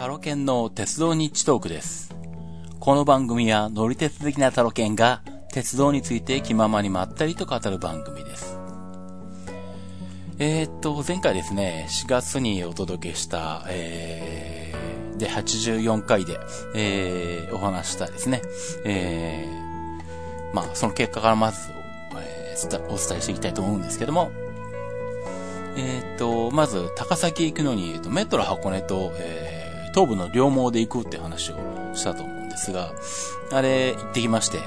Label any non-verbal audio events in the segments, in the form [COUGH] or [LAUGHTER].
タロケンの鉄道日地トークです。この番組は乗り鉄的なタロケンが鉄道について気ままにまったりと語る番組です。えー、っと、前回ですね、4月にお届けした、えー、で、84回で、えー、お話したですね、えー、まあ、その結果からまず、えー、お伝えしていきたいと思うんですけども、えーっと、まず、高崎行くのに、えっと、メトロ箱根と、えー、東部の両毛で行くって話をしたと思うんですが、あれ、行ってきまして、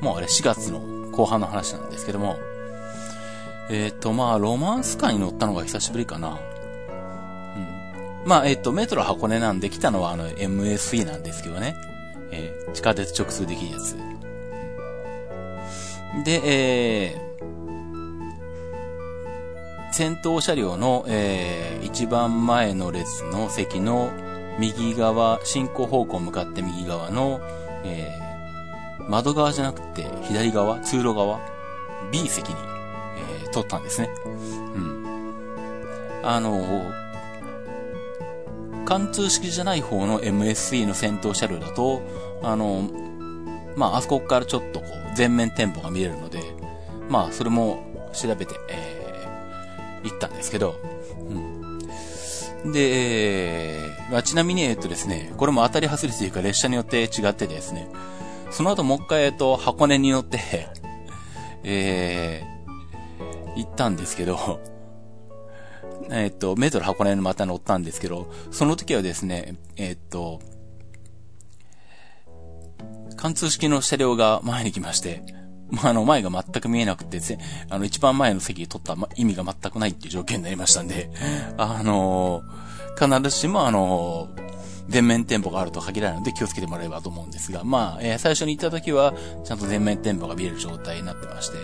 もうあれ4月の後半の話なんですけども、えーっと、まあ、ロマンスカーに乗ったのが久しぶりかな。うん。まあ、えーっと、メトロ箱根なんで来たのはあの MSE なんですけどね。えー地下鉄直通できるやつ。で、えー、先頭車両の、えー、一番前の列の席の右側、進行方向向かって右側の、えー、窓側じゃなくて左側、通路側、B 席に、えー、取ったんですね。うん。あの貫通式じゃない方の MSE の先頭車両だと、あのまあ、あそこからちょっとこう、全面展望が見れるので、まあ、それも調べて、えー、行ったんですけど、うん。で、えーまあ、ちなみに、えっとですね、これも当たり外れというか列車によって違ってですね、その後もう一回、えっと、箱根に乗って、[LAUGHS] えー、行ったんですけど、[LAUGHS] えっと、メトロ箱根にまた乗ったんですけど、その時はですね、えっと、貫通式の車両が前に来まして、まあ、あの、前が全く見えなくて、ぜあの、一番前の席に取ったま意味が全くないっていう条件になりましたんで、あの必ずしもあの全面展望があるとは限らないので気をつけてもらえればと思うんですが、まあ、えー最初に行った時は、ちゃんと全面展望が見える状態になってまして、う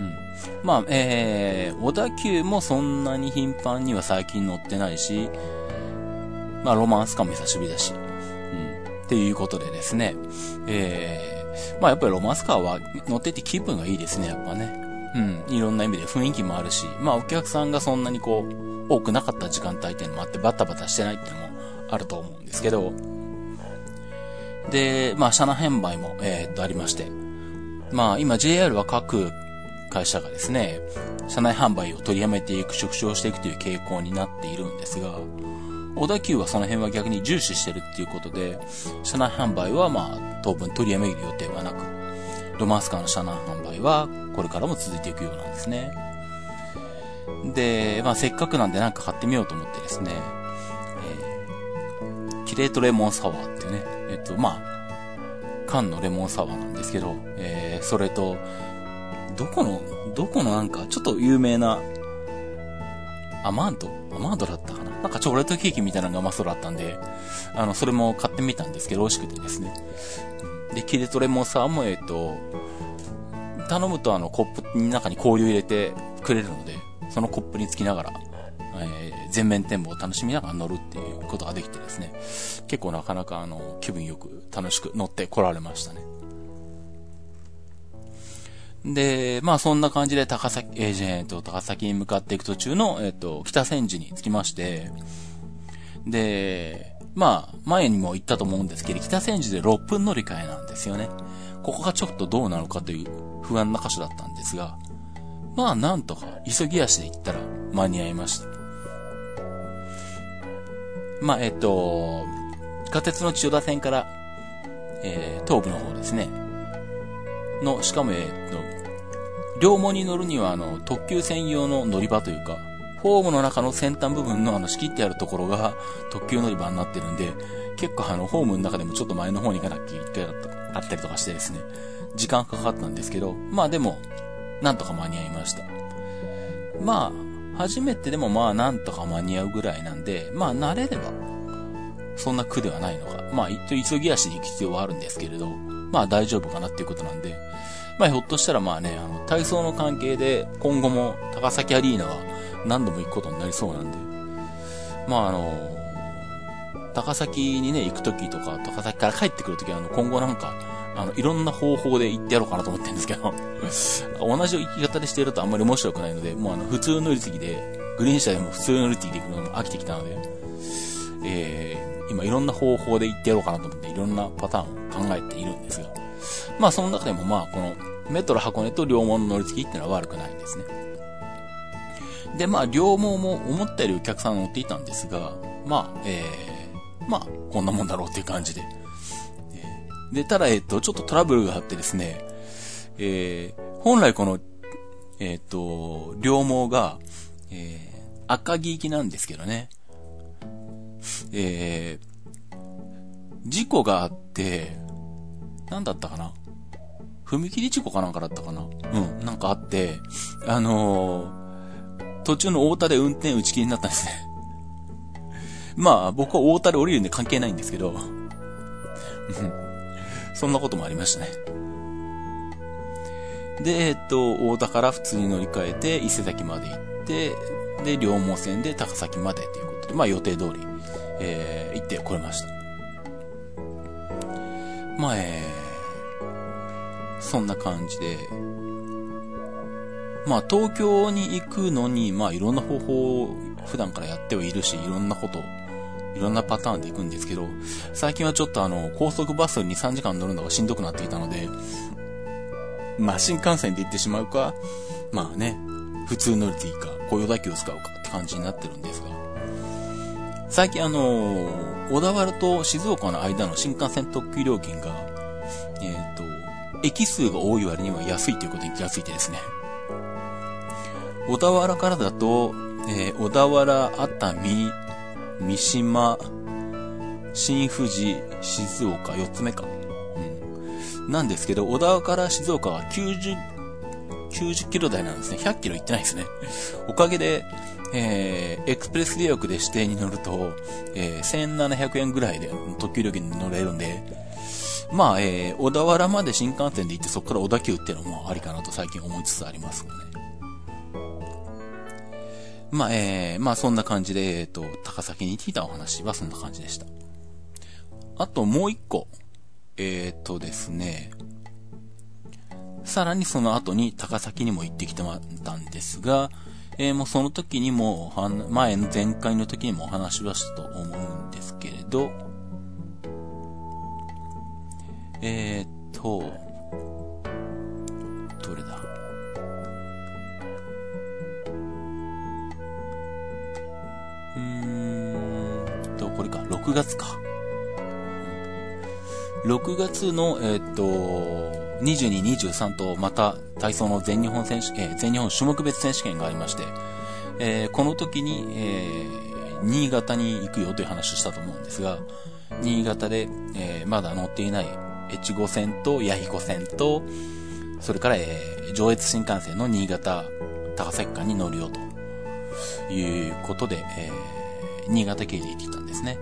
ん。まあ、えー、小田急もそんなに頻繁には最近乗ってないし、まあ、ロマンスカーも久しぶりだし、うん。っていうことでですね、えー、まあやっぱりロマンスカーは乗ってて気分がいいですね、やっぱね。うん。いろんな意味で雰囲気もあるし、まあお客さんがそんなにこう、多くなかった時間帯っていうのもあってバタバタしてないっていうのもあると思うんですけど、で、まあ車内販売も、えーっとありまして、まあ今 JR は各会社がですね、車内販売を取りやめていく、縮小していくという傾向になっているんですが、小田急はその辺は逆に重視してるっていうことで、車内販売はまあ当分取りやめる予定はなく、ロマンスカーの車内販売はこれからも続いていくようなんですね。で、まあせっかくなんでなんか買ってみようと思ってですね、えーキレートレモンサワーっていうね、えっとまあ、缶のレモンサワーなんですけど、えーそれと、どこの、どこのなんかちょっと有名なアマンド？アマンドだったかな？なんかチョコレートケーキみたいなのがうまそうだったんで、あの、それも買ってみたんですけど、美味しくてですね。で、キレトレモンサーも、えっと、頼むとあの、コップの中に氷を入れてくれるので、そのコップにつきながら、えー全面展望を楽しみながら乗るっていうことができてですね、結構なかなかあの、気分よく楽しく乗って来られましたね。で、まあそんな感じで高崎、えー、えーと、高崎に向かっていく途中の、えっ、と、北千住に着きまして、で、まあ、前にも言ったと思うんですけど、北千住で6分乗り換えなんですよね。ここがちょっとどうなのかという不安な箇所だったんですが、まあなんとか急ぎ足で行ったら間に合いました。まあ、えっ、と、地下鉄の千代田線から、えー東部の方ですね。の、しかも、えっ、と、両門に乗るには、あの、特急専用の乗り場というか、ホームの中の先端部分のあの仕切ってあるところが特急乗り場になってるんで、結構あの、ホームの中でもちょっと前の方に行かなきゃいけなかったあったりとかしてですね、時間かかったんですけど、まあでも、なんとか間に合いました。まあ、初めてでもまあなんとか間に合うぐらいなんで、まあ慣れれば、そんな苦ではないのか。まあ、一応急ぎ足で行く必要はあるんですけれど、まあ大丈夫かなっていうことなんで、まあひょっとしたらまあね、あの、体操の関係で今後も高崎アリーナは何度も行くことになりそうなんで、まああの、高崎にね、行くときとか、高崎から帰ってくるときは、あの、今後なんか、あの、いろんな方法で行ってやろうかなと思ってるんですけど、[LAUGHS] 同じ行き方でしてるとあんまり面白くないので、もうあの、普通乗り継ぎで、グリーン車でも普通乗り継ぎで行くのも飽きてきたので、えー、今いろんな方法で行ってやろうかなと思っていろんなパターンを考えているんですが、まあその中でもまあこのメトロ箱根と両毛の乗り継ぎっていうのは悪くないんですね。で、まあ両毛も思ったよりお客さん乗っていたんですが、まあ、えー、まあこんなもんだろうっていう感じで。で、ただえっと、ちょっとトラブルがあってですね、えー、本来この、えっ、と、両毛が、えー、赤木行きなんですけどね。えー、事故があって、なんだったかな踏切事故かなんかだったかな？うん、なんかあって、あのー、途中の大田で運転打ち切りになったんですね。[LAUGHS] まあ、僕は大田で降りるんで関係ないんですけど、そんなこともありましたね。で、えっと、大田から普通に乗り換えて、伊勢崎まで行って、で、両毛線で高崎までということで、まあ予定通り、えー、行ってこれました。まあ、えー、そんな感じで、まあ東京に行くのに、まあいろんな方法を普段からやってはいるし、いろんなこと、いろんなパターンで行くんですけど、最近はちょっとあの、高速バスに3時間乗るのがしんどくなっていたので、まあ新幹線で行ってしまうか、まあね、普通乗り継ぎか、雇用だけを使うかって感じになってるんですが、最近あの小田原と静岡の間の新幹線特急料金が、え、ー、駅数が多い割には安いということに気がついてですね。小田原からだと、えー、小田原、熱海、三島、新富士、静岡、4つ目か。うん。なんですけど、小田原から静岡は90、90キロ台なんですね。100キロ行ってないですね。おかげで、えー、エクスプレス予約で指定に乗ると、えー、1700円ぐらいで特急料金に乗れるんで、まあ、えー、小田原まで新幹線で行ってそこから小田急っていうのもありかなと最近思いつつありますよね。まあ、えー、まあそんな感じで、えっ、ー、と、高崎に聞いたお話はそんな感じでした。あともう一個、えっ、ー、とですね、さらにその後に高崎にも行ってきてまったんですが、えー、もうその時にも、前の前回の時にもお話はしたと思うんですけれど、えー、っと、どれだ？うーんと、これか、6月か。6月の、えー、っと、22、23とまた体操の全日本選手、えー、全日本種目別選手権がありまして、えー、この時に、えー、新潟に行くよという話をしたと思うんですが、新潟で、えー、まだ乗っていない越後線と八彦線と、それから、えー、上越新幹線の新潟高崎間に乗るよということで、えー、新潟経由で行ってきたんですね。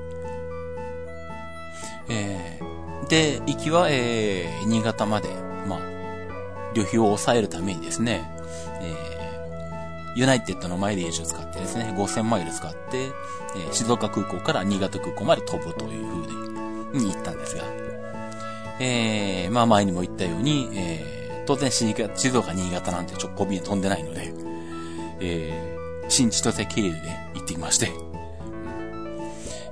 えー、で、行きは、えー、新潟までまあ、旅費を抑えるためにですね、えー、ユナイテッドのマイレージを使ってですね、5000マイル使って、えー、静岡空港から新潟空港まで飛ぶという風に、に行ったんですが、えー、まあ前にも言ったように、えー、当然静岡、新潟なんて直行便飛んでないので、えー、新千歳経由で行ってきまして、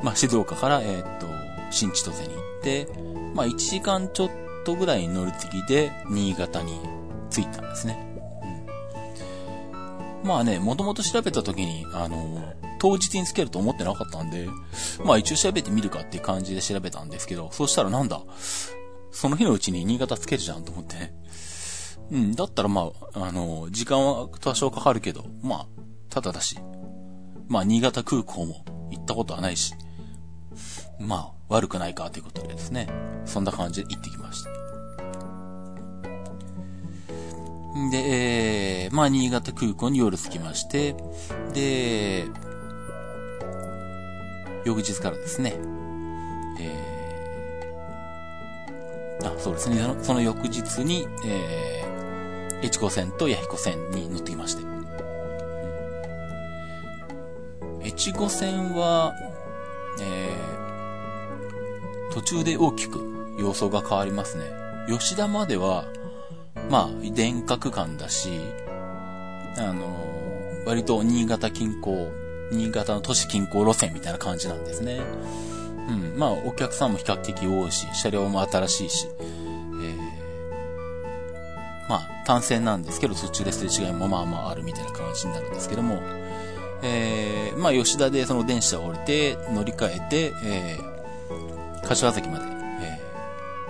まあ静岡から、えー、っと、新千歳に行って、まあ1時間ちょっとぐらい乗り継ぎで新潟に着いたんですね。うん、まあね、もともと調べた時に、あの、当日につけると思ってなかったんで、まあ一応調べてみるかっていう感じで調べたんですけど、そしたらなんだ、その日のうちに新潟つけるじゃんと思ってね。うん、だったらまあ、あの、時間は多少かかるけど、まあ、ただだし、まあ新潟空港も行ったことはないし、まあ、悪くないかということでですね、そんな感じで行ってきました。で、えー、まあ、新潟空港に夜着きまして、で、翌日からですね、えー、あ、そうですね、その翌日に、えー、越後線と八彦線に乗ってきまして。越後線は、えー、途中で大きく様相が変わりますね。吉田までは、まあ、電化区間だし、あの割と新潟近郊、新潟の都市近郊路線みたいな感じなんですね。うん。まあ、お客さんも比較的多いし、車両も新しいし、えー、まあ、単線なんですけど、途中ですれ違いもまあまああるみたいな感じになるんですけども、えー、まあ、吉田でその電車を降りて、乗り換えて、えー、柏崎まで、え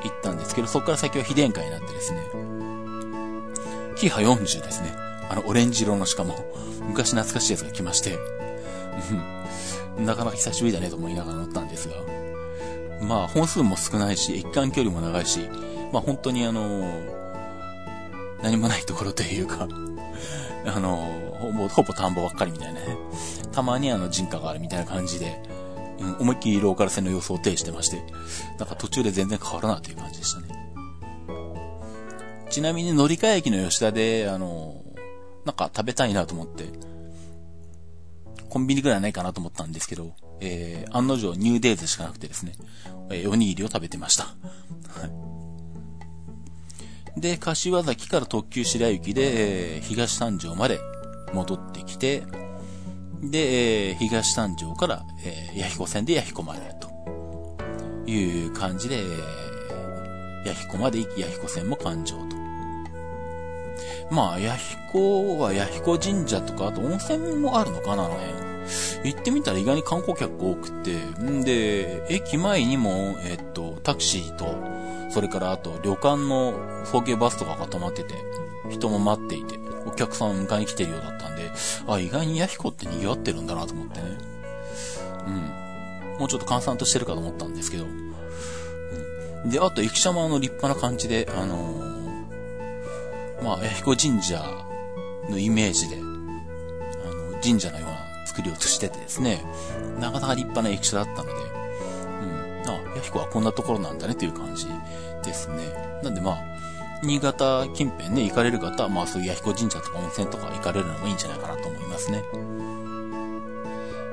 ー、行ったんですけど、そこから先は非電化になってですね、キハ40ですね。あの、オレンジ色のしかも、昔懐かしいやつが来まして、なかなか久しぶりだねと思いながら乗ったんですが、まあ、本数も少ないし、一貫距離も長いし、まあ本当にあの何もないところというか [LAUGHS] あのほぼ、ほぼ田んぼばっかりみたいなね。たまにあの人家があるみたいな感じで、うん、思いっきりローカル線の様子を呈してまして、なんか途中で全然変わらないという感じでしたね。ちなみに乗り換え駅の吉田で、あのなんか食べたいなと思って、コンビニぐらいないかなと思ったんですけど、えー、案の定ニューデイズしかなくてですね、えー、おにぎりを食べてました。はい。で、柏崎から特急白雪で、えー、東三条まで戻ってきて、で、えー、東三条から、えー、八彦線で八彦までという感じで、えー、八彦まで行き八彦線も環状と。まあ、八彦は八彦神社とか、あと温泉もあるのかな、あの辺。行ってみたら意外に観光客多くて、んで、駅前にも、えっと、タクシーと、それからあと旅館の送迎バスとかが止まってて、人も待っていて、お客さんを迎えに来てるようだったんで、あ、意外にヤヒコって賑わってるんだなと思ってね。うん。もうちょっと閑散としてるかと思ったんですけど。うん。で、あと、駅舎間の立派な感じで、あのー、まあ、ヤヒコ神社のイメージで、あの、神社のような作りをしててですね、なかなか立派な駅舎だったので、うん。あ、ヤヒコはこんなところなんだねという感じですね。なんでまあ、新潟近辺ね、行かれる方は、まあそういう弥彦神社とか温泉とか行かれるのもいいんじゃないかなと思いますね。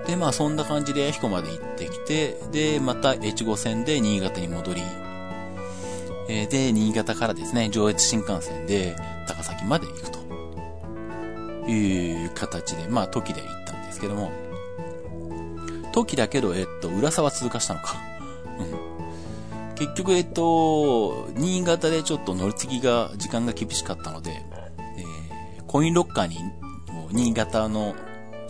で、まあそんな感じで弥彦まで行ってきて、で、また越後線で新潟に戻り、え、で、新潟からですね、上越新幹線で高崎まで行くという形で、まあ時で行ったんですけども、時だけど、えっと、浦沢通過したのか。うん。結局、えっと、新潟でちょっと乗り継ぎが、時間が厳しかったので、えー、コインロッカーに、もう新潟の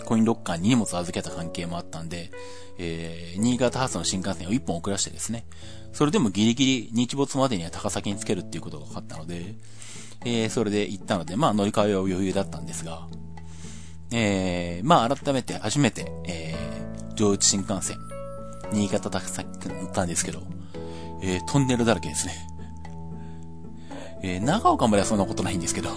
コインロッカーに荷物を預けた関係もあったんで、えー、新潟発の新幹線を1本遅らしてですね、それでもギリギリ日没までには高崎につけるっていうことが分かったので、えー、それで行ったので、まあ乗り換えは余裕だったんですが、えー、まあ改めて初めて、えー、上越新幹線、新潟高崎って乗ったんですけど、えー、トンネルだらけですね。えー、長岡まではそんなことないんですけど、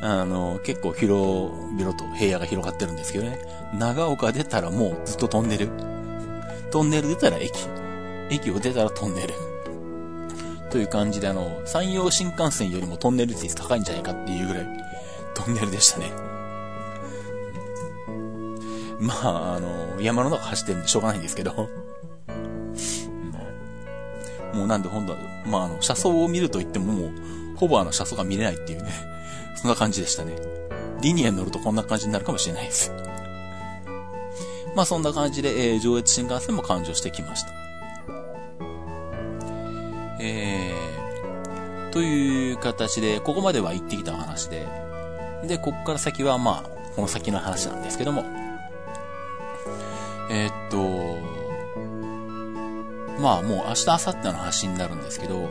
あの、結構広々と平野が広がってるんですけどね。長岡出たらもうずっとトンネル。トンネル出たら駅。駅を出たらトンネル。という感じであの、山陽新幹線よりもトンネル率高いんじゃないかっていうぐらい、トンネルでしたね。[LAUGHS] まあ、あの、山の中走ってるんでしょうがないんですけど。[LAUGHS] もうなんでほんと、まああの、車窓を見ると言ってももう、ほぼあの車窓が見れないっていうね、[LAUGHS] そんな感じでしたね。リニアに乗るとこんな感じになるかもしれないです。まあそんな感じで、えー、上越新幹線も誕生してきました。えー、という形で、ここまでは行ってきた話で、で、こっから先はまあ、この先の話なんですけども、えー、っと、まあもう明日、明後日の話になるんですけど、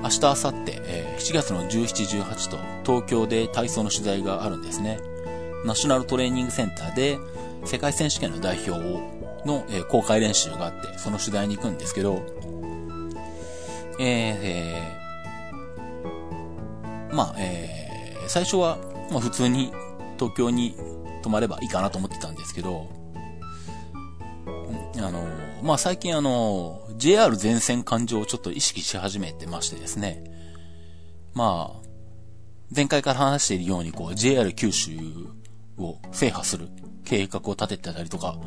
明日、明後日、えー、7月の17、18と東京で体操の取材があるんですね。ナショナルトレーニングセンターで世界選手権の代表の、えー、公開練習があって、その取材に行くんですけど、えー、えー、まあ、えー、最初は、まあ普通に東京に泊まればいいかなと思ってたんですけど、あの、まあ、最近あの、JR 全線環状をちょっと意識し始めてましてですね。まあ、前回から話しているようにこう JR 九州を制覇する計画を立ててたりとか、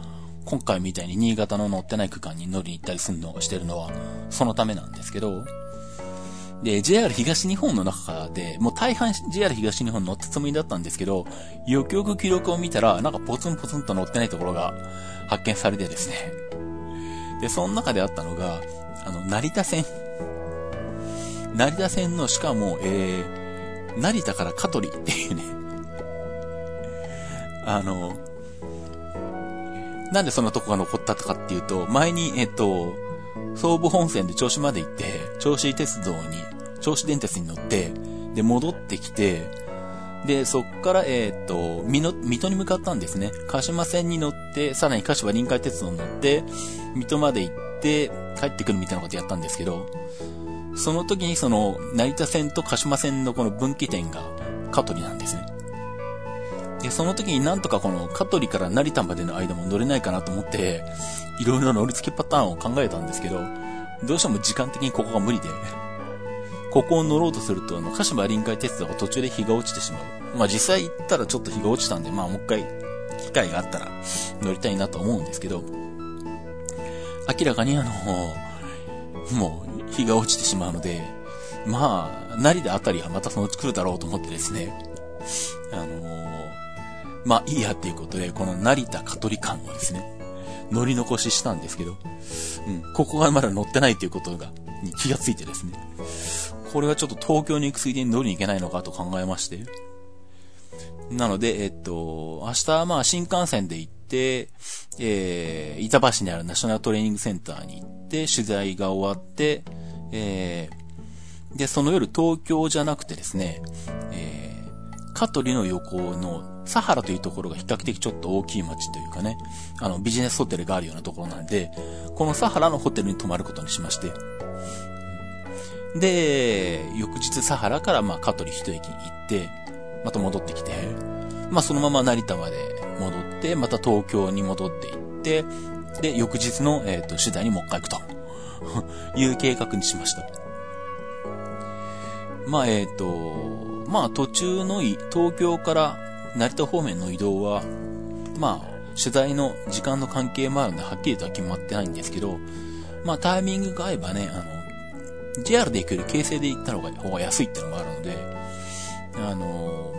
今回みたいに新潟の乗ってない区間に乗りに行ったりするのをしてるのは、そのためなんですけど、で、JR 東日本の中で、もう大半 JR 東日本乗ったつもりだったんですけど、よくよく記録を見たら、なんかポツンポツンと乗ってないところが発見されてですね。で、その中であったのが、あの、成田線。成田線の、しかも、えー、成田から香取っていうね。あの、なんでそんなとこが残ったかっていうと、前に、えっと、総武本線で銚子まで行って、銚子鉄道に、銚子電鉄に乗って、で、戻ってきて、で、そっから、えっ、と、水戸に向かったんですね。鹿島線に乗って、さらに柏臨海鉄道に乗って、水戸まで行って、帰ってくるみたいなことやったんですけど、その時にその、成田線と鹿島線のこの分岐点が、香取なんですね。で、その時になんとかこの香取から成田までの間も乗れないかなと思って、いろいろ乗り付けパターンを考えたんですけど、どうしても時間的にここが無理で、ここを乗ろうとすると、あの、鹿島臨海鉄道が途中で日が落ちてしまう。まあ実際行ったらちょっと日が落ちたんで、まあもう一回、機会があったら乗りたいなと思うんですけど、明らかにあの、もう日が落ちてしまうので、まあ、成田あたりはまたそのうち来るだろうと思ってですね、あの、まあいいやっていうことで、この成田香取間をですね、乗り残ししたんですけど、うん、ここがまだ乗ってないということが、に気がついてですね、これはちょっと東京に行くついでに乗りに行けないのかと考えまして。なので、えっと、明日まあ新幹線で行って、えー、板橋にあるナショナルトレーニングセンターに行って、取材が終わって、えー、で、その夜東京じゃなくてですね、えー、香取の横のサハラというところが比較的ちょっと大きい街というかね、あのビジネスホテルがあるようなところなんで、このサハラのホテルに泊まることにしまして、で、翌日サハラからまあ香取一駅行って、また戻ってきて、まあそのまま成田まで戻って、また東京に戻って行って、で、翌日の、えっ、ー、と、取材にもう一回行くと [LAUGHS] いう計画にしました。まあ、えっ、ー、と、まあ途中の東京から成田方面の移動は、まあ、取材の時間の関係もあるんで、はっきりとは決まってないんですけど、まあタイミングが合えばね、あの、JR で行くより京成で行った方が方が安いっていうのもあるので、あの、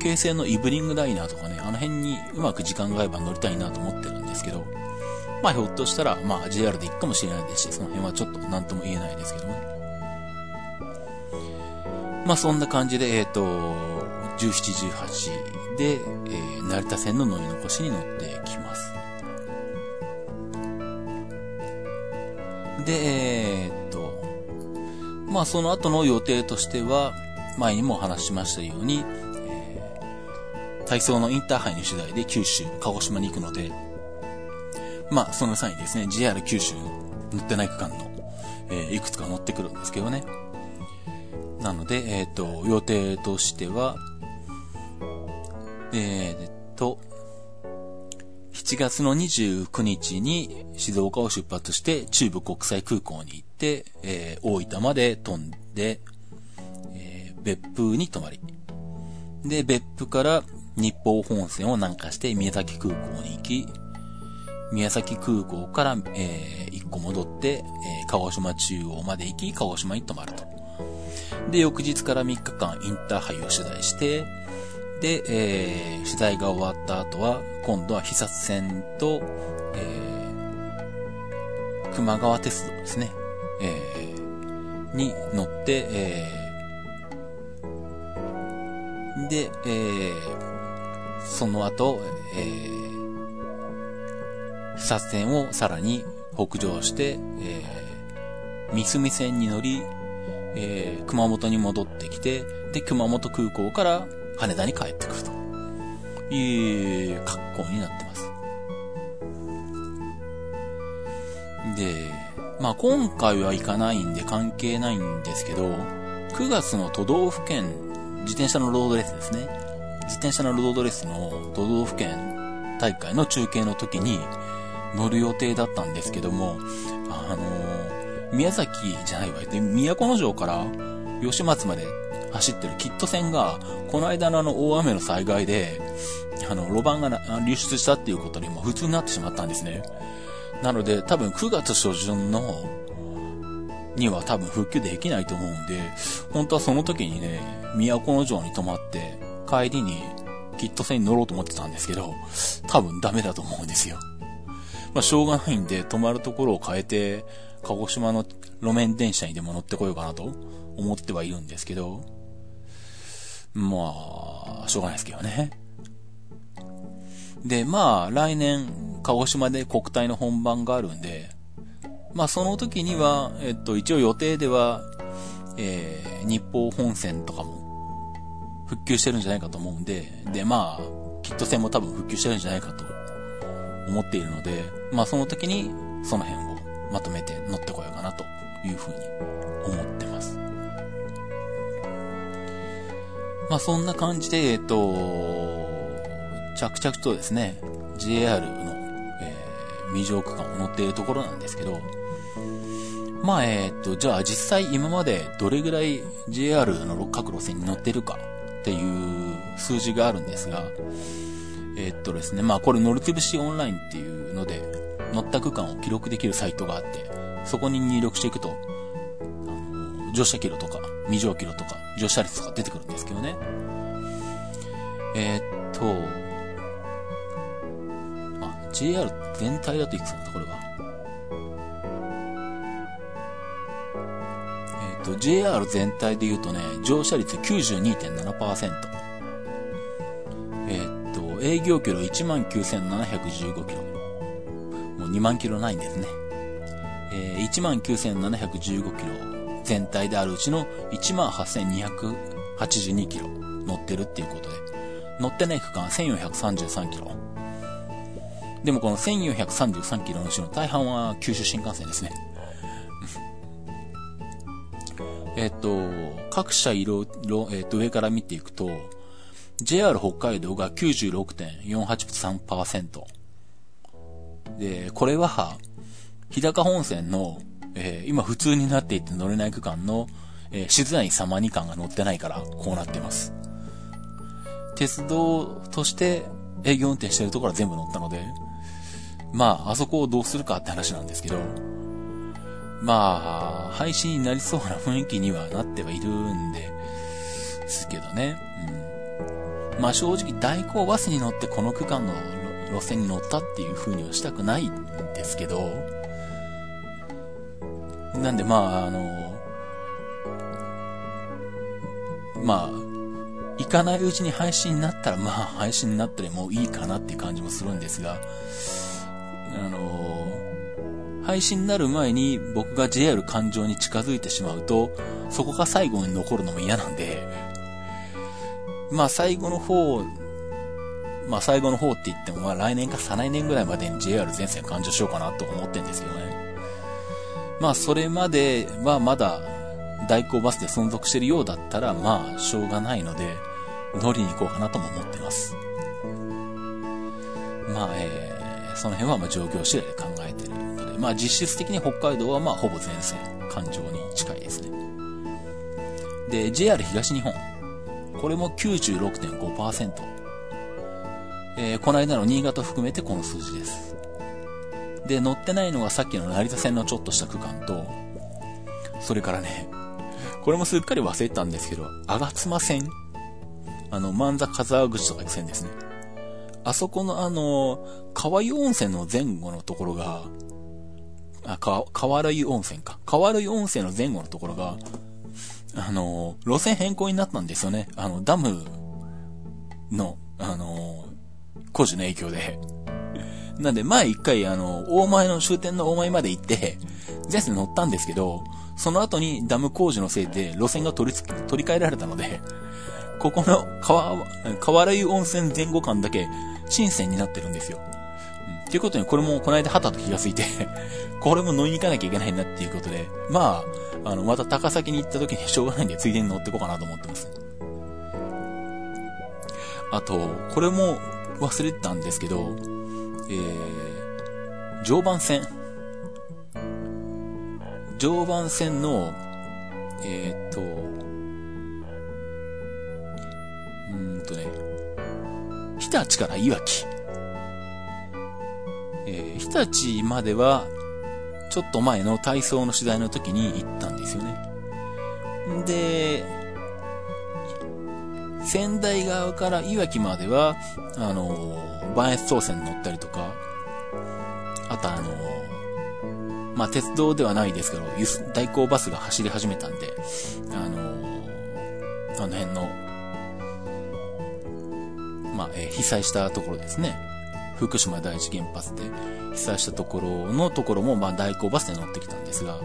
京成のイブニングダイナーとかね、あの辺にうまく時間が合えば乗りたいなと思ってるんですけど、まあひょっとしたら、まあ JR で行くかもしれないですし、その辺はちょっと何とも言えないですけどね。まあそんな感じで、えっ、ー、と、17、18で、えー、成田線の乗り残しに乗ってきます。で、えっー、まあその後の予定としては、前にも話ししましたように、えー、体操のインターハイの取材で九州、鹿児島に行くので、まあその際にですね、JR 九州乗ってない区間の、えー、いくつか乗ってくるんですけどね。なので、えっ、ー、と、予定としては、えー、っと、7月の29日に静岡を出発して中部国際空港に行って、えー、大分まで飛んで、えー、別府に泊まり。で、別府から日報本線を南下して宮崎空港に行き、宮崎空港から、えー、1個戻って、えー、鹿児島中央まで行き、鹿児島に泊まると。で、翌日から3日間インターハイを取材して、で、えー、取材が終わった後は、今度は被殺線と、えー、熊川鉄道ですね。えー、に乗って、えー、で、えー、その後、えー、被殺線をさらに北上して、えー、三隅線に乗り、えー、熊本に戻ってきて、で、熊本空港から羽田に帰ってくるという格好になってます。で、まあ今回は行かないんで関係ないんですけど、9月の都道府県、自転車のロードレースですね。自転車のロードレースの都道府県大会の中継の時に乗る予定だったんですけども、あの、宮崎じゃないわ、で、都城から吉松まで走ってるキット船が、この間のあの大雨の災害で、あの、路盤が流出したっていうことにも普通になってしまったんですね。なので、多分9月初旬の、には多分復旧できないと思うんで、本当はその時にね、都城に泊まって、帰りにキット船に乗ろうと思ってたんですけど、多分ダメだと思うんですよ。まあ、しょうがないんで、止まるところを変えて、鹿児島の路面電車にでも乗ってこようかなと思ってはいるんですけど、まあ、しょうがないですけどね。で、まあ、来年、鹿児島で国体の本番があるんで、まあ、その時には、えっと、一応予定では、えー、日報本線とかも、復旧してるんじゃないかと思うんで、で、まあ、キット線も多分復旧してるんじゃないかと思っているので、まあその時にその辺をまとめて乗ってこようかなというふうに思ってます。まあそんな感じで、えっと、着々とですね、JR の、えー、未乗区間を乗っているところなんですけど、まあえっと、じゃあ実際今までどれぐらい JR の各路線に乗ってるかっていう数字があるんですが、え、っとですね、まあこれ乗りつぶしオンラインっていうので、った区間を記録できるサイトがあって、そこに入力していくと、あの、乗車キロとか、未乗キロとか、乗車率とか出てくるんですけどね。えー、っと、あ、JR 全体だといくつなんだ、これは。えー、っと、JR 全体で言うとね、乗車率92.7%えっと。営業キロ19,715キロ。2万キロないんですね。えー、19,715キロ全体であるうちの18,282キロ乗ってるっていうことで、乗ってない区間1,433キロ。でもこの1,433キロのうちの大半は九州新幹線ですね。[LAUGHS] えっと、各社色、えっと、上から見ていくと、JR 北海道が96.483%。で、これは、日高本線の、えー、今普通になっていて乗れない区間の、えー、静内様2間が乗ってないから、こうなってます。鉄道として営業運転してるところは全部乗ったので、まあ、あそこをどうするかって話なんですけど、まあ、廃止になりそうな雰囲気にはなってはいるんで、すけどね。うんまあ正直代行バスに乗ってこの区間の路線に乗ったっていう風にはしたくないんですけど、なんでまああの、まあ、行かないうちに配信になったらまあ配信になったらもういいかなっていう感じもするんですが、あの、配信になる前に僕が JR 環状に近づいてしまうと、そこが最後に残るのも嫌なんで、まあ最後の方、まあ最後の方って言っても、まあ来年か再来年ぐらいまでに JR 全線完了しようかなと思ってんですけどね。まあそれまではまだ代行バスで存続してるようだったら、まあしょうがないので、乗りに行こうかなとも思ってます。まあ、えー、その辺はまあ状況次第で考えてるので、まあ実質的に北海道はまあほぼ全線、環状に近いですね。で、JR 東日本。これも96.5%。えー、この間の新潟含めてこの数字です。で、乗ってないのがさっきの成田線のちょっとした区間と、それからね、これもすっかり忘れたんですけど、吾妻線あの、万座風沢口とか行く線ですね。あそこのあの、川湯温泉の前後のところが、あ、か、川原湯温泉か。川原湯温泉の前後のところが、あの、路線変更になったんですよね。あの、ダムの、あの、工事の影響で。[LAUGHS] なんで、前一回、あの、大前の終点の大前まで行って、全線乗ったんですけど、その後にダム工事のせいで路線が取り付け取り替えられたので、ここの川、河原湯温泉前後間だけ、新線になってるんですよ。うん、ということに、これもこの間はたと気がついて [LAUGHS] これも乗りに行かなきゃいけないなっていうことで、まあ、あの、また高崎に行った時にしょうがないんで、ついでに乗ってこうかなと思ってます。あと、これも忘れてたんですけど、えー、常磐線。常磐線の、えー、っと、うんとね、日立からいわき。えー、日立までは、ちょっと前の体操の取材の時に行ったんですよね。で、仙台側からいわきまでは、あの、磐越東線乗ったりとか、あたあの、まあ、鉄道ではないですけど、代行バスが走り始めたんで、あの、あの辺の、まあ、えー、被災したところですね。福島第一原発で被災したところのところも、まあ、代行バスで乗ってきたんですが、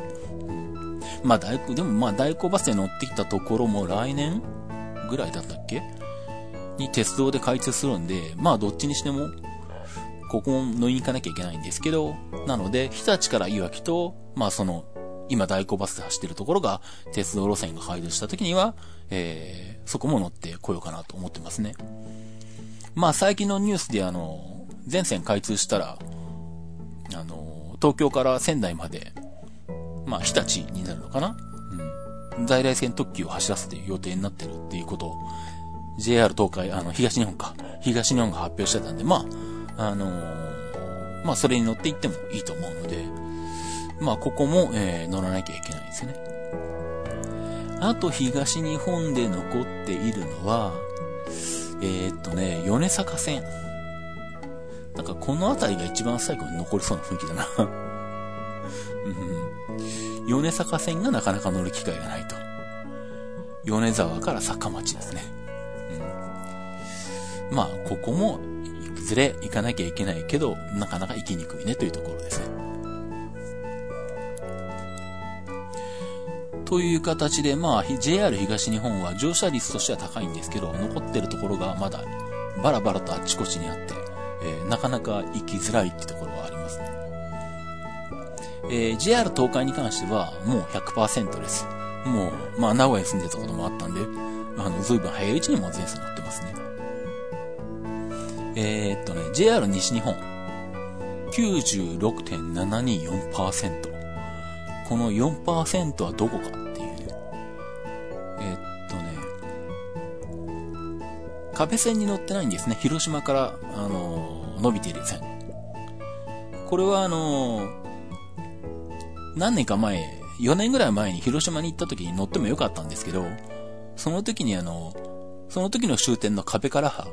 まあ、代行、でもまあ、代行バスで乗ってきたところも来年ぐらいだったっけ？に鉄道で開通するんで、まあ、どっちにしても、ここも乗りに行かなきゃいけないんですけど、なので、日立からいわきと、まあその、今代行バスで走ってるところが、鉄道路線が開通した時には、えー、そこも乗ってこようかなと思ってますね。まあ最近のニュースであの、全線開通したら、あの、東京から仙台まで、まあ日立になるのかな？在来線特急を走らせて予定になってるっていうことを、JR 東海、あの、東日本か。東日本が発表してたんで、まあ、あのー、まあ、それに乗っていってもいいと思うので、まあ、ここも、えー、乗らなきゃいけないですね。あと、東日本で残っているのは、えー、っとね、米坂線。なんか、この辺りが一番最後に残りそうな雰囲気だな。[LAUGHS] 米坂線がなかなか乗る機会がないと。米沢から坂町ですね。うん。まあ、ここもいずれ行かなきゃいけないけど、なかなか行きにくいねというところですね。という形で、まあ、JR 東日本は乗車率としては高いんですけど、残ってるところがまだバラバラとあっちこっちにあって、えー、なかなか行きづらいってところ。えー、JR 東海に関してはもう100%です。もう、まあ、名古屋に住んでたこともあったんで、あの、ずいぶん早いうちにも全線乗ってますね。えー、っとね、JR 西日本、96.724%。この4%はどこかっていうね。え、っとね、壁線に乗ってないんですね。広島から、あの、伸びている線。これはあの、何年か前、4年ぐらい前に広島に行った時に乗ってもよかったんですけど、その時にあの、その時の終点の壁から、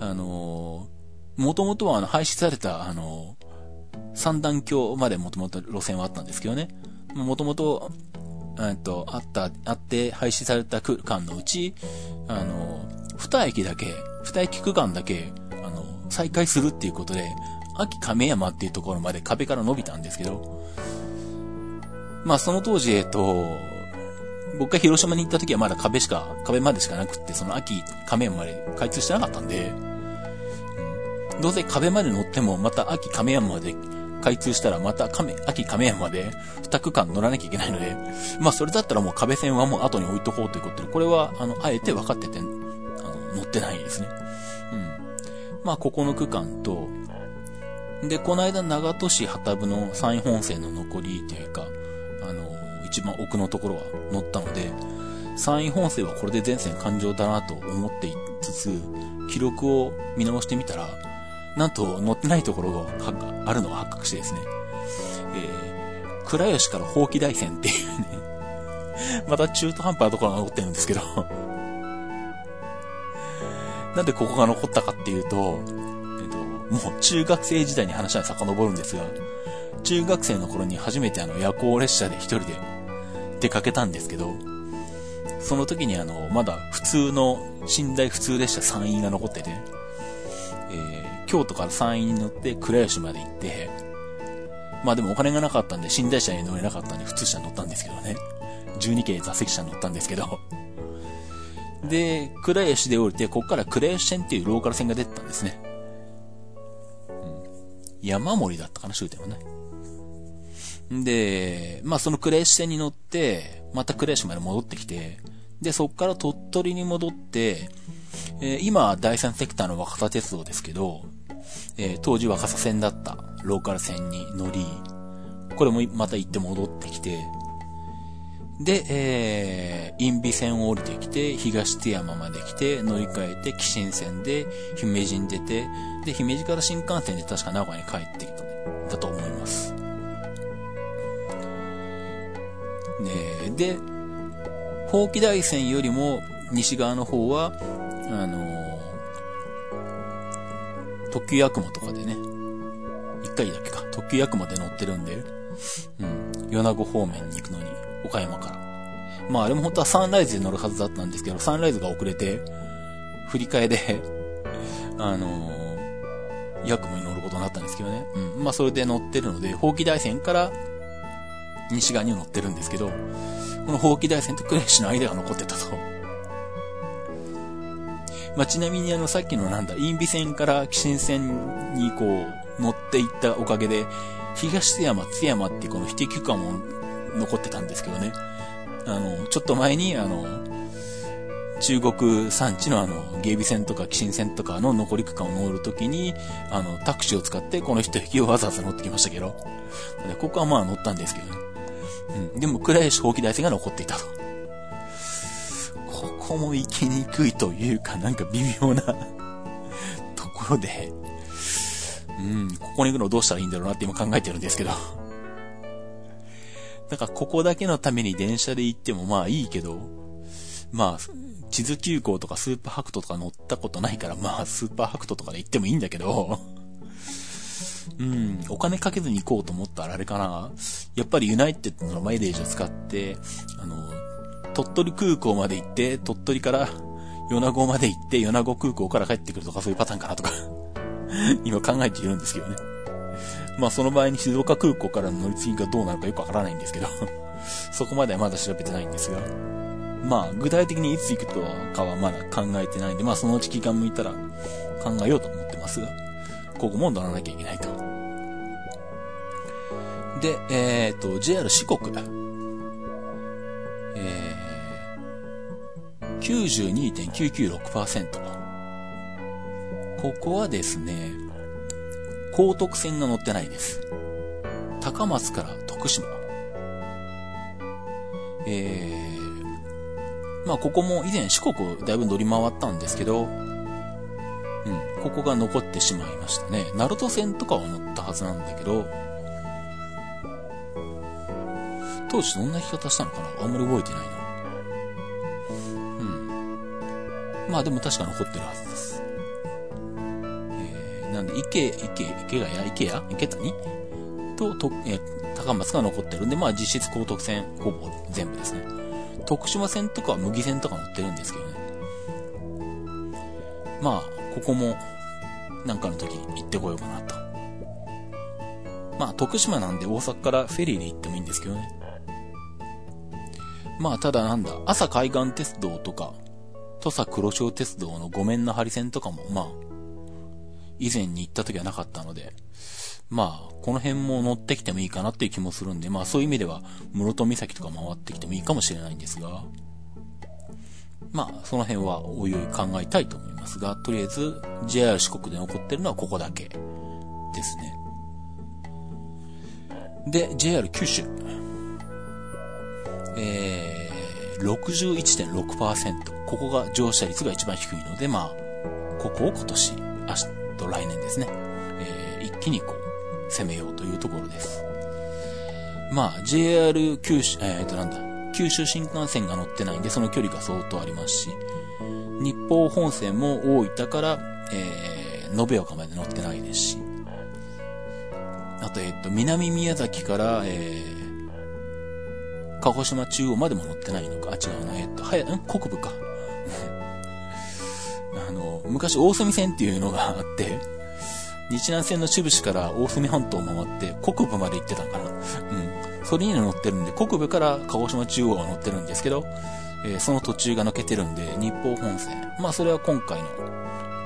あのもともとはあの廃止された、あの三段橋までもともと路線はあったんですけどね。もともと、えっと、あった、あって廃止された区間のうち、あの、二駅だけ、二駅区間だけ、あの、再開するっていうことで、秋亀山っていうところまで壁から伸びたんですけど、まあその当時、えっと、僕が広島に行った時はまだ壁しか、壁までしかなくって、その秋亀山まで開通してなかったんで、どうせ壁まで乗ってもまた秋亀山まで開通したらまた亀、秋亀山まで二区間乗らなきゃいけないので、まあそれだったらもう壁線はもう後に置いとこうということで、これはあの、あえて分かってて、あの、乗ってないですね。うん。まあここの区間と、で、この間長門市旗部の山陰本線の残りというか、一番奥のところは乗ったので、山陰本線はこれで全線完了だなと思っていつつ、記録を見直してみたら、なんと乗ってないところがあるのが発覚してですね、えー、倉吉から放棄大線っていうね [LAUGHS] また中途半端なところが残ってるんですけど。[LAUGHS] なんでここが残ったかっていうと、えっ、と、もう中学生時代に話は遡るんですが、中学生の頃に初めてあの夜行列車で一人で出かけたんですけど、その時にあの、まだ普通の、寝台普通列車山陰が残ってて、えー、京都から山陰に乗って倉吉まで行って、まあでもお金がなかったんで寝台車に乗れなかったんで普通車に乗ったんですけどね。12系座席車に乗ったんですけど。で、倉吉で降りて、こっから倉吉線っていうローカル線が出てたんですね。うん。山森だったかな、終点はね。で、まあそのクレーシ線に乗って、またクレーシまで戻ってきて、で、そっから鳥取に戻って、えー、今、第三セクターの若狭鉄道ですけど、えー、当時若狭線だったローカル線に乗り、これもまた行って戻ってきて、で、えー、インビ線を降りてきて、東手山まで来て、乗り換えて、紀新線で、姫路に出て、で、姫路から新幹線で確か名古屋に帰ってきた、だと思います。ねで、宝気大線よりも西側の方は、あのー、特急やくもとかでね、行回だけか、特急役まで乗ってるんで、うん、米子方面に行くのに、岡山から。まああれも本当はサンライズで乗るはずだったんですけど、サンライズが遅れて、振り替えであのー、ヤクモに乗ることになったんですけどね。うん。まあそれで乗ってるので、法規大線から西側には乗ってるんですけど、この法規大線と呉市の間が残ってたと。まあ、ちなみにあの、さっきのなんだ、インビ線から紀新線にこう、乗っていったおかげで、東津山、津山ってこの非適区間も残ってたんですけどね。あの、ちょっと前に、あの、中国産地のあの、芸備線とか紀新線とかの残り区間を乗るときに、あの、タクシーを使ってこの人引きをわざわざ乗ってきましたけど。ここはまあ乗ったんですけどね。うん。でも、倉吉放棄大線が残っていたと。ここも行きにくいというか、なんか微妙な [LAUGHS] ところで、うん、ここに行くのどうしたらいいんだろうなって今考えてるんですけど。[LAUGHS] だからここだけのために電車で行ってもまあいいけど、まあ、地図急行とかスーパーハクトとか乗ったことないから、まあスーパーハクトとかで行ってもいいんだけど、うん、お金かけずに行こうと思ったらあれかな。やっぱりユナイテッドのマイレージを使って、あの、鳥取空港まで行って、鳥取から米子まで行って、米子空港から帰ってくるとかそういうパターンかなとか今考えているんですけどね。まあその場合に静岡空港からの乗り継ぎがどうなるかよくわからないんですけどそこまではまだ調べてないんですが。まあ具体的にいつ行くとかはまだ考えてないんで、まあそのうち期間向いたら考えようと思ってますが、ここも乗らなきゃいけないと。で、えっ、ー、と、JR 四国。えー、92.996%。ここはですね、高徳線が乗ってないです。高松から徳島。えー、まあここも以前四国だいぶ乗り回ったんですけど、ここが残ってしまいましたね。鳴門線とかは乗ったはずなんだけど、当時どんな弾き方したのかな？あんまり覚えてないな。うん。まあでも確か残ってるはずです。えーなんで、池、池、池谷？池谷？池谷？と、と、え高松が残ってるんで、まあ実質高徳線、ほぼ全部ですね。徳島線とかは麦線とか乗ってるんですけどね。まあ、ここも、なんかの時に行ってこようかなと。まあ、徳島なんで大阪からフェリーで行ってもいいんですけどね。まあ、ただなんだ、朝海岸鉄道とか、土佐黒潮鉄道の五面の張り線とかも、まあ、以前に行った時はなかったので、まあ、この辺も乗ってきてもいいかなっていう気もするんで、まあそういう意味では、室戸岬とか回ってきてもいいかもしれないんですが、まあ、その辺はおいおい考えたいと思いますが、とりあえず JR 四国で残ってるのはここだけですね。で、JR 九州。えー、61.6%。ここが乗車率が一番低いので、まあ、ここを今年、明日、と来年ですね、えー、一気にこう、攻めようというところです。まあ、JR 九州、えーとなんだ、九州新幹線が乗ってないんで、その距離が相当ありますし、日報本線も大分から、えー、延岡まで乗ってないですし、あと、えっ、と、南宮崎から、えー、鹿児島中央までも乗ってないのか。あ、違うな。えっ、と、はや、ん？国部か。[LAUGHS] あの、昔大隅線っていうのがあって、日南線の中部から大隅半島を回って国部まで行ってたかな。うん。それに乗ってるんで、国部から鹿児島中央は乗ってるんですけど、えー、その途中が抜けてるんで、日報本線。まあそれは今回の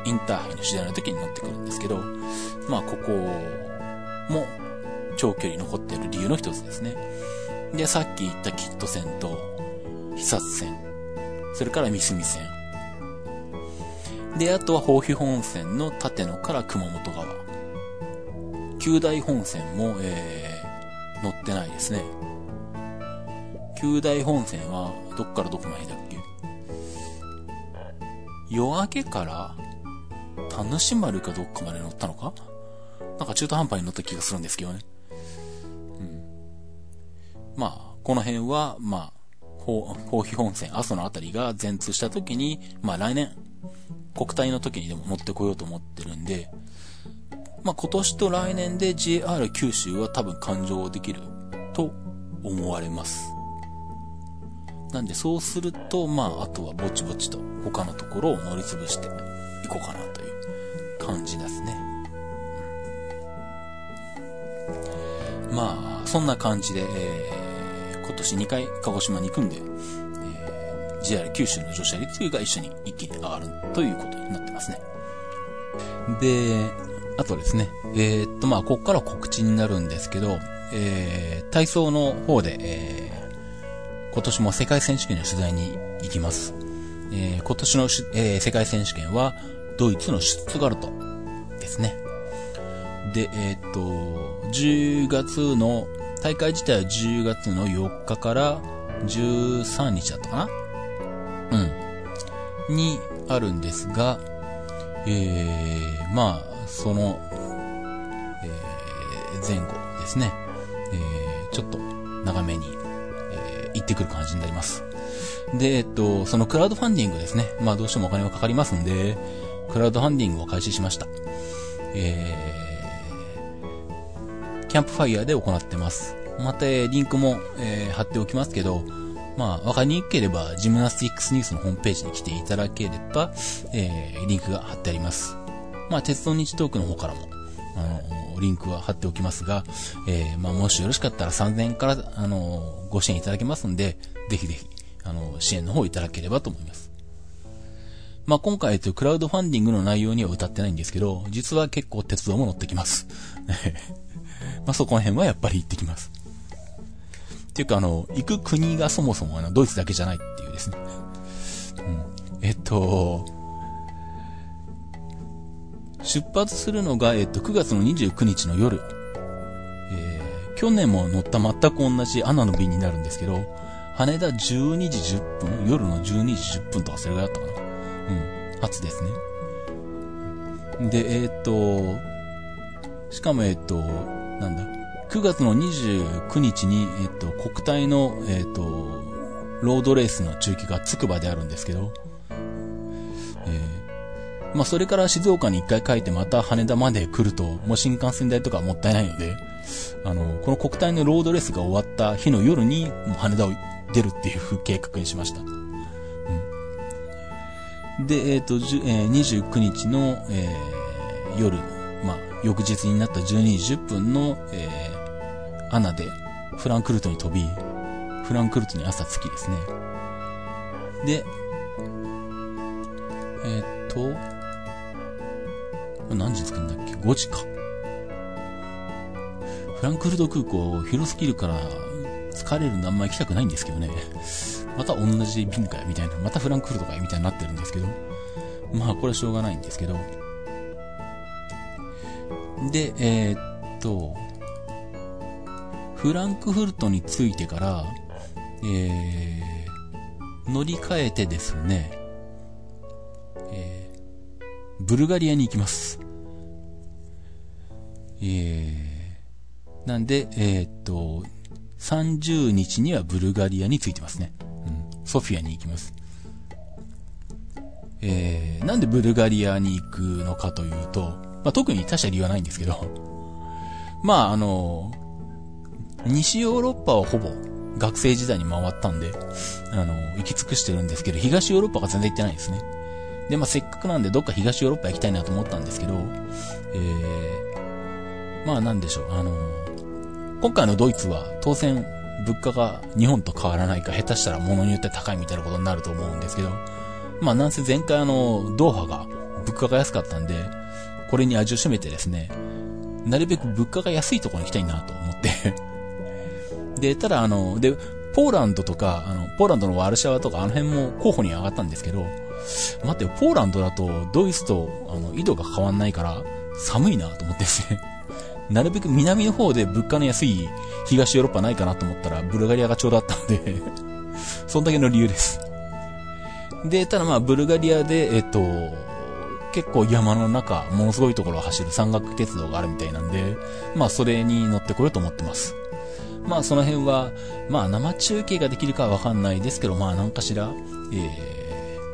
インターハイの取材の時に乗ってくるんですけど、まあここも長距離残ってる理由の一つですね。で、さっき言ったキット線と、久津線、それから三隅線、で、あとは豊肥本線の立野から熊本側。九大本線も、えー、乗ってないですね。九大本線は、どっからどこまでだっけ？夜明けから、田主丸かどっかまで乗ったのか？なんか中途半端に乗った気がするんですけどね。うん。まあ、この辺は、まあ、豊肥本線、阿蘇のあたりが全通した時に、まあ来年、国体の時にでも乗ってこようと思ってるんで、まあ、今年と来年で JR 九州は多分勘定できると思われます。なんでそうすると、まあ、あとはぼちぼちと他のところを乗り潰していこうかなという感じですね。まあ、そんな感じで、えー、今年2回鹿児島に行くんで、えー、JR 九州の乗車率が一緒に一気に上がるということになってますね。で、あとですね、えー、っと、まあ、こっから告知になるんですけど、えー、体操の方で、えー、今年も世界選手権の取材に行きます。えー、今年のえー、世界選手権は、ドイツのシュツガルトですね。で、えー、っと、10月の、大会自体は10月の4日から13日だったかな？うん。にあるんですが、えー、まあ、その、えー、前後ですね、えー、ちょっと長めに、えー、行ってくる感じになります。で、えっと、そのクラウドファンディングですね。まあどうしてもお金はかかりますんで、クラウドファンディングを開始しました。えー、キャンプファイヤーで行ってます。また、リンクも、えー、貼っておきますけど、まあ、わかりにくければ、ジムナスティックスニュースのホームページに来ていただければ、えー、リンクが貼ってあります。まあ、鉄道日トークの方からも、あの、リンクは貼っておきますが、えー、まあ、もしよろしかったら3000円から、あの、ご支援いただけますんで、ぜひぜひ、あの、支援の方いただければと思います。まあ、今回、えっと、クラウドファンディングの内容には歌ってないんですけど、実は結構鉄道も乗ってきます。[LAUGHS] まあ、そこら辺はやっぱり行ってきます。っていうか、あの、行く国がそもそもあの、ドイツだけじゃないっていうですね。うん。えっと、出発するのが、えっと、9月の29日の夜。えー、去年も乗った全く同じアナの便になるんですけど、羽田12時10分、夜の12時10分とかそれぐらいだったかな。うん、初ですね。で、えっと、しかもえっと、なんだ、9月の29日に、えっと、国体の、えっと、ロードレースの中継がつくばであるんですけど、えー、まあ、それから静岡に一回帰ってまた羽田まで来ると、もう新幹線代とかもったいないので、あの、この国体のロードレースが終わった日の夜に、羽田を出るっていう計画にしました。うん。で、えっ、ー、と、えー、29日の、えー、夜、まあ、翌日になった12時10分の、えー、アナでフランクルトに飛び、フランクルトに朝着きですね。で、えー、っと、何時着くんだっけ ?5 時か。フランクフルト空港広すぎるから疲れるんであんま行きたくないんですけどね。[LAUGHS] また同じ便かよみたいな。またフランクフルトかよみたいになってるんですけど。まあこれはしょうがないんですけど。で、えー、っと、フランクフルトに着いてから、えー、乗り換えてですね、ブルガリアに行きます。えー、なんで、えー、っと、30日にはブルガリアに着いてますね。うん、ソフィアに行きます。えー、なんでブルガリアに行くのかというと、まあ、特に他者理由はないんですけど、[LAUGHS] まあ、あの、西ヨーロッパはほぼ学生時代に回ったんで、あの、行き尽くしてるんですけど、東ヨーロッパが全然行ってないですね。で、まあ、せっかくなんでどっか東ヨーロッパ行きたいなと思ったんですけど、えー、まあなんでしょう、あの、今回のドイツは当然物価が日本と変わらないか、下手したら物によって高いみたいなことになると思うんですけど、まあなんせ前回あの、ドーハが物価が安かったんで、これに味を占めてですね、なるべく物価が安いところに行きたいなと思って。[LAUGHS] で、ただあの、で、ポーランドとか、あの、ポーランドのワルシャワとかあの辺も候補に上がったんですけど、待って、ポーランドだとドイツとあの、緯度が変わんないから寒いなと思ってですね。[LAUGHS] なるべく南の方で物価の安い東ヨーロッパないかなと思ったら、ブルガリアがちょうどあったんで [LAUGHS] そんだけの理由です。で、ただまあ、ブルガリアで、えっと、結構山の中、ものすごいところを走る山岳鉄道があるみたいなんで、まあ、それに乗ってこようと思ってます。まあその辺は、まあ生中継ができるかはわかんないですけど、まあ何かしら、えー、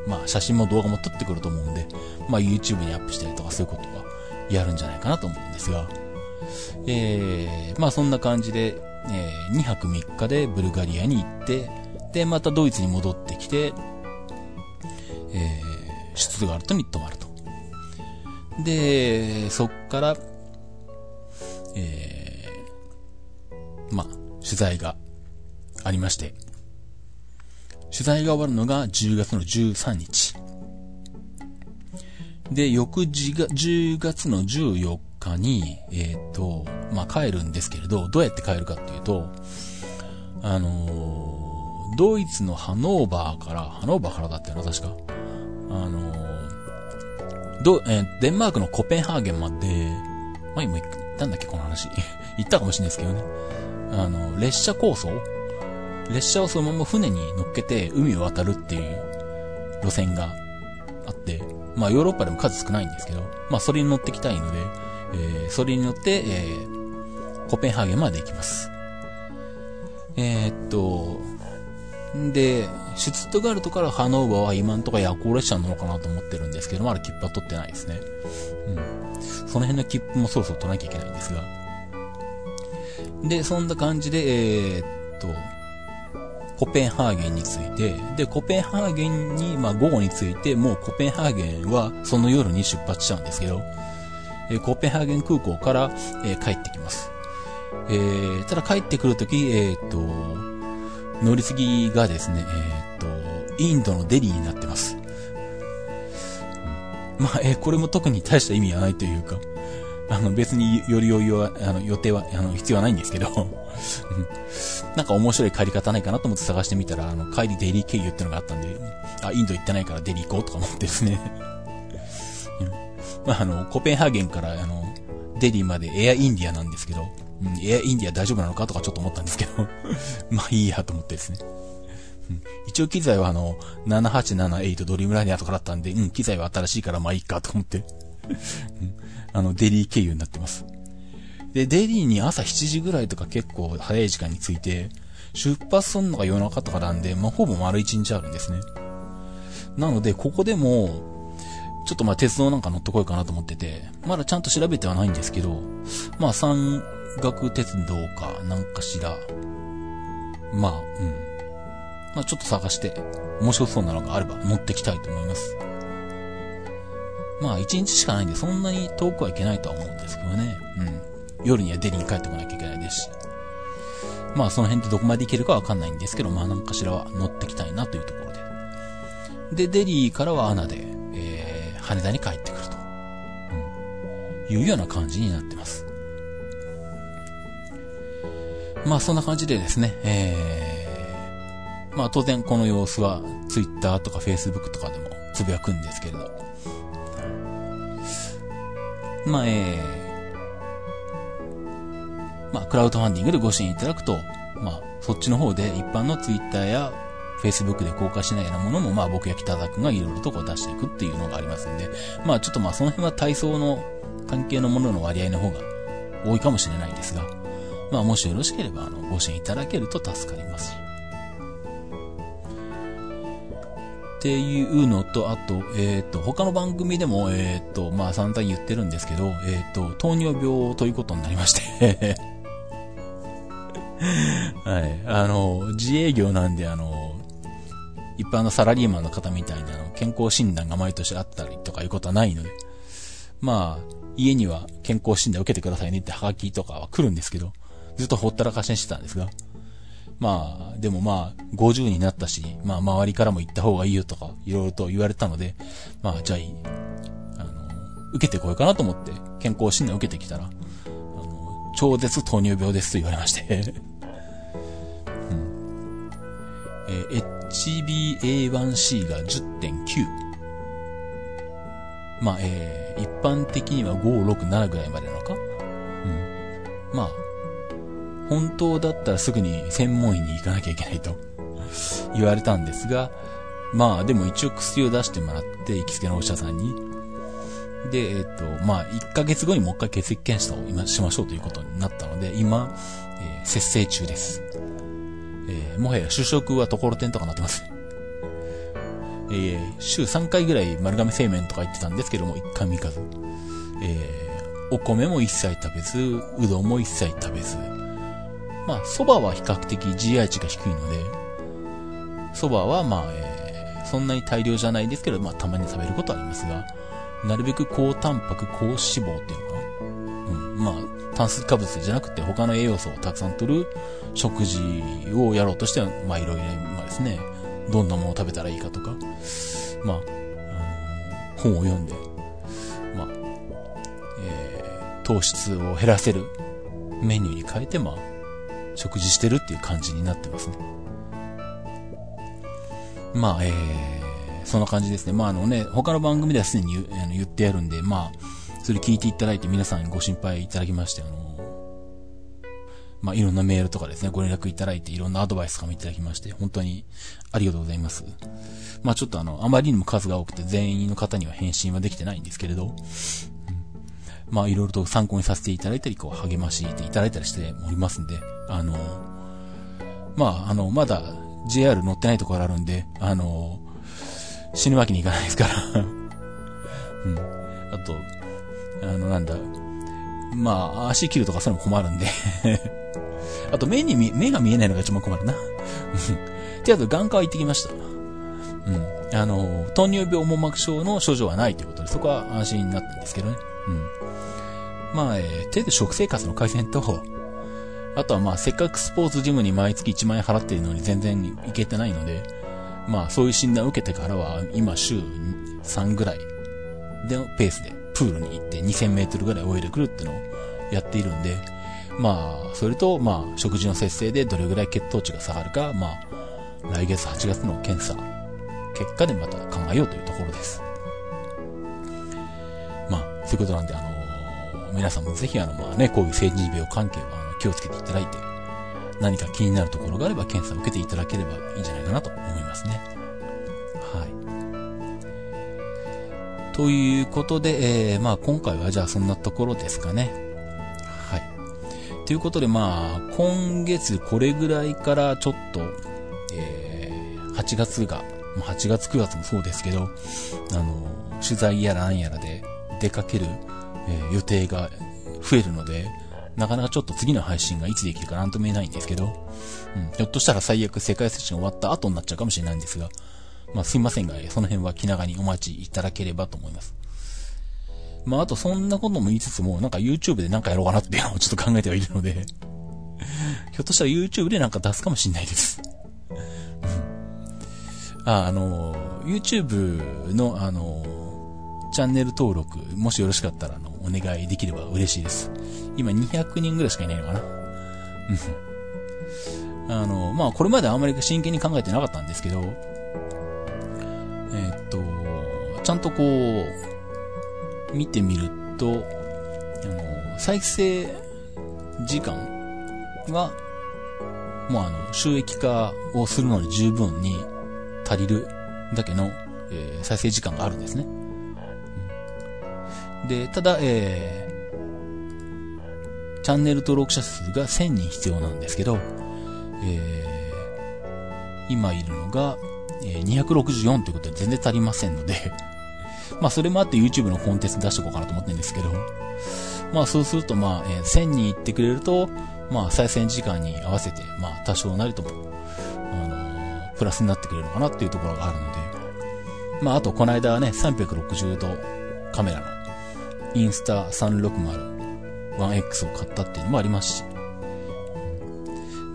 まあ写真も動画も撮ってくると思うんで、まあ YouTube にアップしたりとかそういうことは、やるんじゃないかなと思うんですが、えー、まあそんな感じで、えー、2泊3日でブルガリアに行って、で、またドイツに戻ってきて、えー、シュツットガルトに泊まると。で、そっから、えー、まあ、取材がありまして、取材が終わるのが10月の13日。で、翌日が10月の14日に、えっ、ー、と、まあ、帰るんですけれど、どうやって帰るかっていうと、あのー、ドイツのハノーバーから、ハノーバーからだったよな、確か。あのー、ど、えー、デンマークのコペンハーゲンまで、前も言ったんだっけ、この話。[LAUGHS] 言ったかもしれないですけどね。あの、列車構想列車をそのまま船に乗っけて海を渡るっていう路線があって、まあヨーロッパでも数少ないんですけど、まあそれに乗ってきたいので、えー、それに乗って、えー、コペンハーゲンまで行きます。えー、っと、で、シュツットガルトからハノーバーは今んとこ夜行列車なのかなと思ってるんですけど、まだ切符は取ってないですね。うん。その辺の切符もそろそろ取らなきゃいけないんですが。で、そんな感じで、えー、っと、コペンハーゲンについて、で、コペンハーゲンに、まあ、午後について、もうコペンハーゲンはその夜に出発しちゃうんですけど、えー、コペンハーゲン空港から、えー、帰ってきます。えー、ただ帰ってくるとき、えー、っと、乗り継ぎがですね、え、っと、インドのデリーになってます。まあ、えー、これも特に大した意味はないというか、あの、別によりよいは、あの、予定は、あの、必要はないんですけど、なんか面白い帰り方ないかなと思って探してみたら、あの、帰りデリー経由ってのがあったんで、あ、インド行ってないからデリー行こうとか思ってですね。[LAUGHS] まあ、あの、コペンハーゲンから、あの、デリーまでエアインディアなんですけど、うん、エアインディア大丈夫なのかとかちょっと思ったんですけど [LAUGHS] まあいいやと思ってですね。うん、一応機材はあの、7878ドリームライナーとかだったんで、うん、機材は新しいからまあいいかと思ってあの、デリー経由になってます。で、デリーに朝7時ぐらいとか結構早い時間に着いて、出発するのが夜中とかなんで、まあ、ほぼ丸1日あるんですね。なので、ここでも、ちょっとまあ鉄道なんか乗ってこいかなと思ってて、まだちゃんと調べてはないんですけど、まあ山岳鉄道かなんかしら、まあ、うん。まあちょっと探して、面白そうなのがあれば乗ってきたいと思います。まあ一日しかないんでそんなに遠くはいけないとは思うんですけどね。うん。夜にはデリに帰ってこなきゃいけないですし。まあその辺でどこまで行けるかわかんないんですけど、まあ何かしらは乗ってきたいなというところで。で、デリーからはアナで、えー、羽田に帰ってくると。うん。いうような感じになってます。まあそんな感じでですね、えー、まあ当然この様子は Twitter とか Facebook とかでもつぶやくんですけれど、まあ、えー、まあ、クラウドファンディングでご支援いただくと、まあ、そっちの方で一般のツイッターや Facebook で公開しないようなものも、まあ僕や北田くんがいろいろとこう出していくっていうのがありますんで、まあちょっとまあその辺は体操の関係のものの割合の方が多いかもしれないですが、まあもしよろしければあのご支援いただけると助かります。っていうのと、あと、えっ、ー、と、他の番組でも、えっ、ー、と、まあ散々言ってるんですけど、えっ、ー、と、糖尿病ということになりましてはい。あの、自営業なんで、あの、一般のサラリーマンの方みたいなの、健康診断が毎年あったりとかいうことはないので、まあ、家には健康診断受けてくださいねってハガキとかは来るんですけど、ずっとほったらかしにしてたんですが、まあ、でもまあ、50になったし、まあ、周りからも行った方がいいよとか、いろいろと言われたので、まあ、じゃあい。あの、受けてこようかなと思って、健康診断受けてきたら、あの、超絶糖尿病ですと言われまして。えー、HbA1c が10.9。まあ、えー、一般的には5、6、7ぐらいまでなのか？うん。まあ、本当だったらすぐに専門医に行かなきゃいけないと [LAUGHS] 言われたんですが、まあでも一応薬を出してもらって、行きつけのお医者さんに。で、えっ、と、まあ1ヶ月後にもう一回血液検査を今しましょうということになったので、今、えー、節制中です。えー、もはや主食はところてんとかなってます。えー、週3回ぐらい丸亀製麺とか行ってたんですけども、1回も行かず。えお米も一切食べず、うどんも一切食べず。まあ、蕎麦は比較的 GI 値が低いので、蕎麦はまあ、えー、そんなに大量じゃないですけど、まあ、たまに食べることはありますが、なるべく高タンパク、高脂肪っていうのかな。うん、まあ、炭水化物じゃなくて他の栄養素をたくさん取る食事をやろうとしては、まあ、いろいろ、まあですね、どんなものを食べたらいいかとか、まあ、あの本を読んで、まあ、えー、糖質を減らせるメニューに変えて、まあ、食事してるっていう感じになってますね。まあ、えー、そんな感じですね。まああのね、他の番組ではすでに言言ってやるんで、まあ、それ聞いていただいて皆さんにご心配いただきまして、あの、まあ、いろんなメールとかですね、ご連絡いただいて、いろんなアドバイスとかもいただきまして、本当にありがとうございます。まあ、ちょっとあの、あまりにも数が多くて全員の方には返信はできてないんですけれど、まあ、いろいろと参考にさせていただいたり、こう、励ましていただいたりしておりますんで、あの、まあ、あの、まだ JR 乗ってないところあるんで、あの、死ぬわけにいかないですから [LAUGHS] うん。あと、あの、なんだ、まあ、足切るとかそういうのも困るんで [LAUGHS] あと、目に見、目が見えないのが一番困るな。[LAUGHS] で、あと、眼科は行ってきました。うん。あの、糖尿病網膜症の症状はないということで、そこは安心になったんですけどね。うん。まあ、えー、程度食生活の改善と、あとはまあ、せっかくスポーツジムに毎月1万円払ってるのに全然行けてないので、まあ、そういう診断を受けてからは、今週3ぐらいでのペースでプールに行って2000メートルぐらい泳いでくるってのをやっているんで、まあ、それと、まあ、食事の節制でどれぐらい血糖値が下がるか、まあ、来月8月の検査、結果でまた考えようというところです。まあ、そういうことなんで、あの皆さんもぜひ、あの、まあね、こういう成人病関係は、気をつけていただいて、何か気になるところがあれば検査を受けていただければいいんじゃないかなと思いますね。はい。ということで、えー、まあ今回はじゃあそんなところですかね。はい。ということでまあ、今月これぐらいからちょっと、えー、8月が、8月9月もそうですけど、あの、取材やらなんやらで出かける、えー、予定が増えるので、なかなかちょっと次の配信がいつできるかなんとも言えないんですけど、うん、ひょっとしたら最悪世界選手権終わった後になっちゃうかもしれないんですが、まあすいませんが、その辺は気長にお待ちいただければと思います。まああとそんなことも言いつつも、なんか YouTube でなんかやろうかなっていうのをちょっと考えてはいるのでひょっとしたら YouTube でなんか出すかもしれないです [LAUGHS] あ、あの、YouTube のあの、チャンネル登録、もしよろしかったら、あの、お願いできれば嬉しいです。今200人ぐらいしかいないのかな。うん。あの、まあ、これまであんまり真剣に考えてなかったんですけど、えー、っと、ちゃんとこう、見てみると、あの、再生時間が、もうあの、収益化をするのに十分に足りるだけの、えー、再生時間があるんですね。で、ただ、えー、チャンネル登録者数が1000人必要なんですけど、えー、今いるのが、え、264ということで全然足りませんので [LAUGHS] まあそれもあって YouTube のコンテンツ出しておこうかなと思ってるんですけど、まあそうするとまあ、えー、1000人行ってくれると、まあ再生時間に合わせて、まあ多少なりとも、あのー、プラスになってくれるのかなっていうところがあるので、まああとこの間はね、360度カメラのインスタ 360-1X を買ったっていうのもありますし、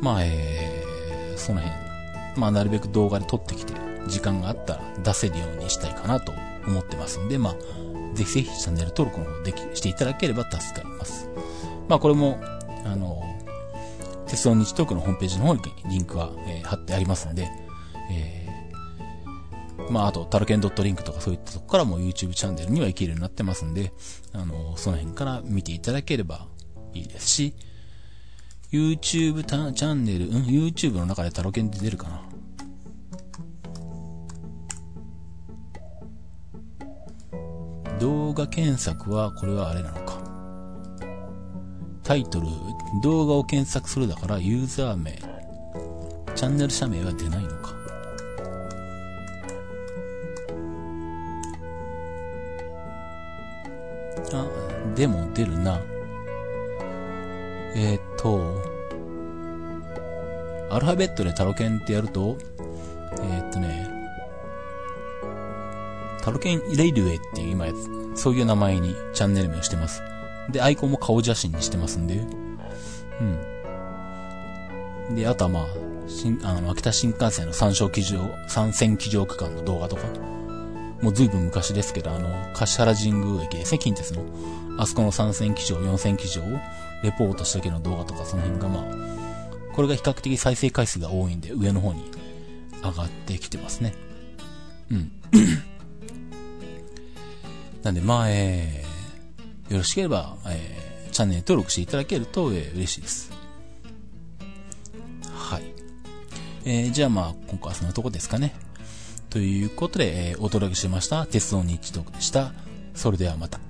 まあ、えー、その辺、まあ、なるべく動画で撮ってきて、時間があったら出せるようにしたいかなと思ってますんで、まあ、ぜひぜひチャンネル登録の方でき、していただければ助かります。まあ、これも、あの、鉄道日トークのホームページの方にリンクは、えー、貼ってありますんで、えーまあ、あと、タルケンドットリンクとかそういったとこからも YouTube チャンネルには行けるようになってますんで、あの、その辺から見ていただければいいですし、YouTube チャンネル、うん、YouTube の中でタロケンって出るかな。動画検索は、これはあれなのか。タイトル、動画を検索するだからユーザー名、チャンネル社名は出ないのか。あでも出るな。えー、っと、アルファベットでタロケンってやると、えー、っとね、タロケンレイルウェイっていう今やつ、そういう名前にチャンネル名をしてます。で、アイコンも顔写真にしてますんで、うん。で、あとはまあ、新、あの、秋田新幹線の参照機場、参戦機場区間の動画とか、もう随分昔ですけど、あの、柏原神宮駅ですね、近鉄の。あそこの3線機場、4線機場をレポートした時の動画とか、その辺がまあ、これが比較的再生回数が多いんで、上の方に上がってきてますね。うん。なんで、まあ、えー、よろしければ、えー、チャンネル登録していただけると、えー、嬉しいです。はい。えー、じゃあまあ、今回はそんなとこですかね。ということで、えー、お届けしました、鉄道日トークでした。それではまた。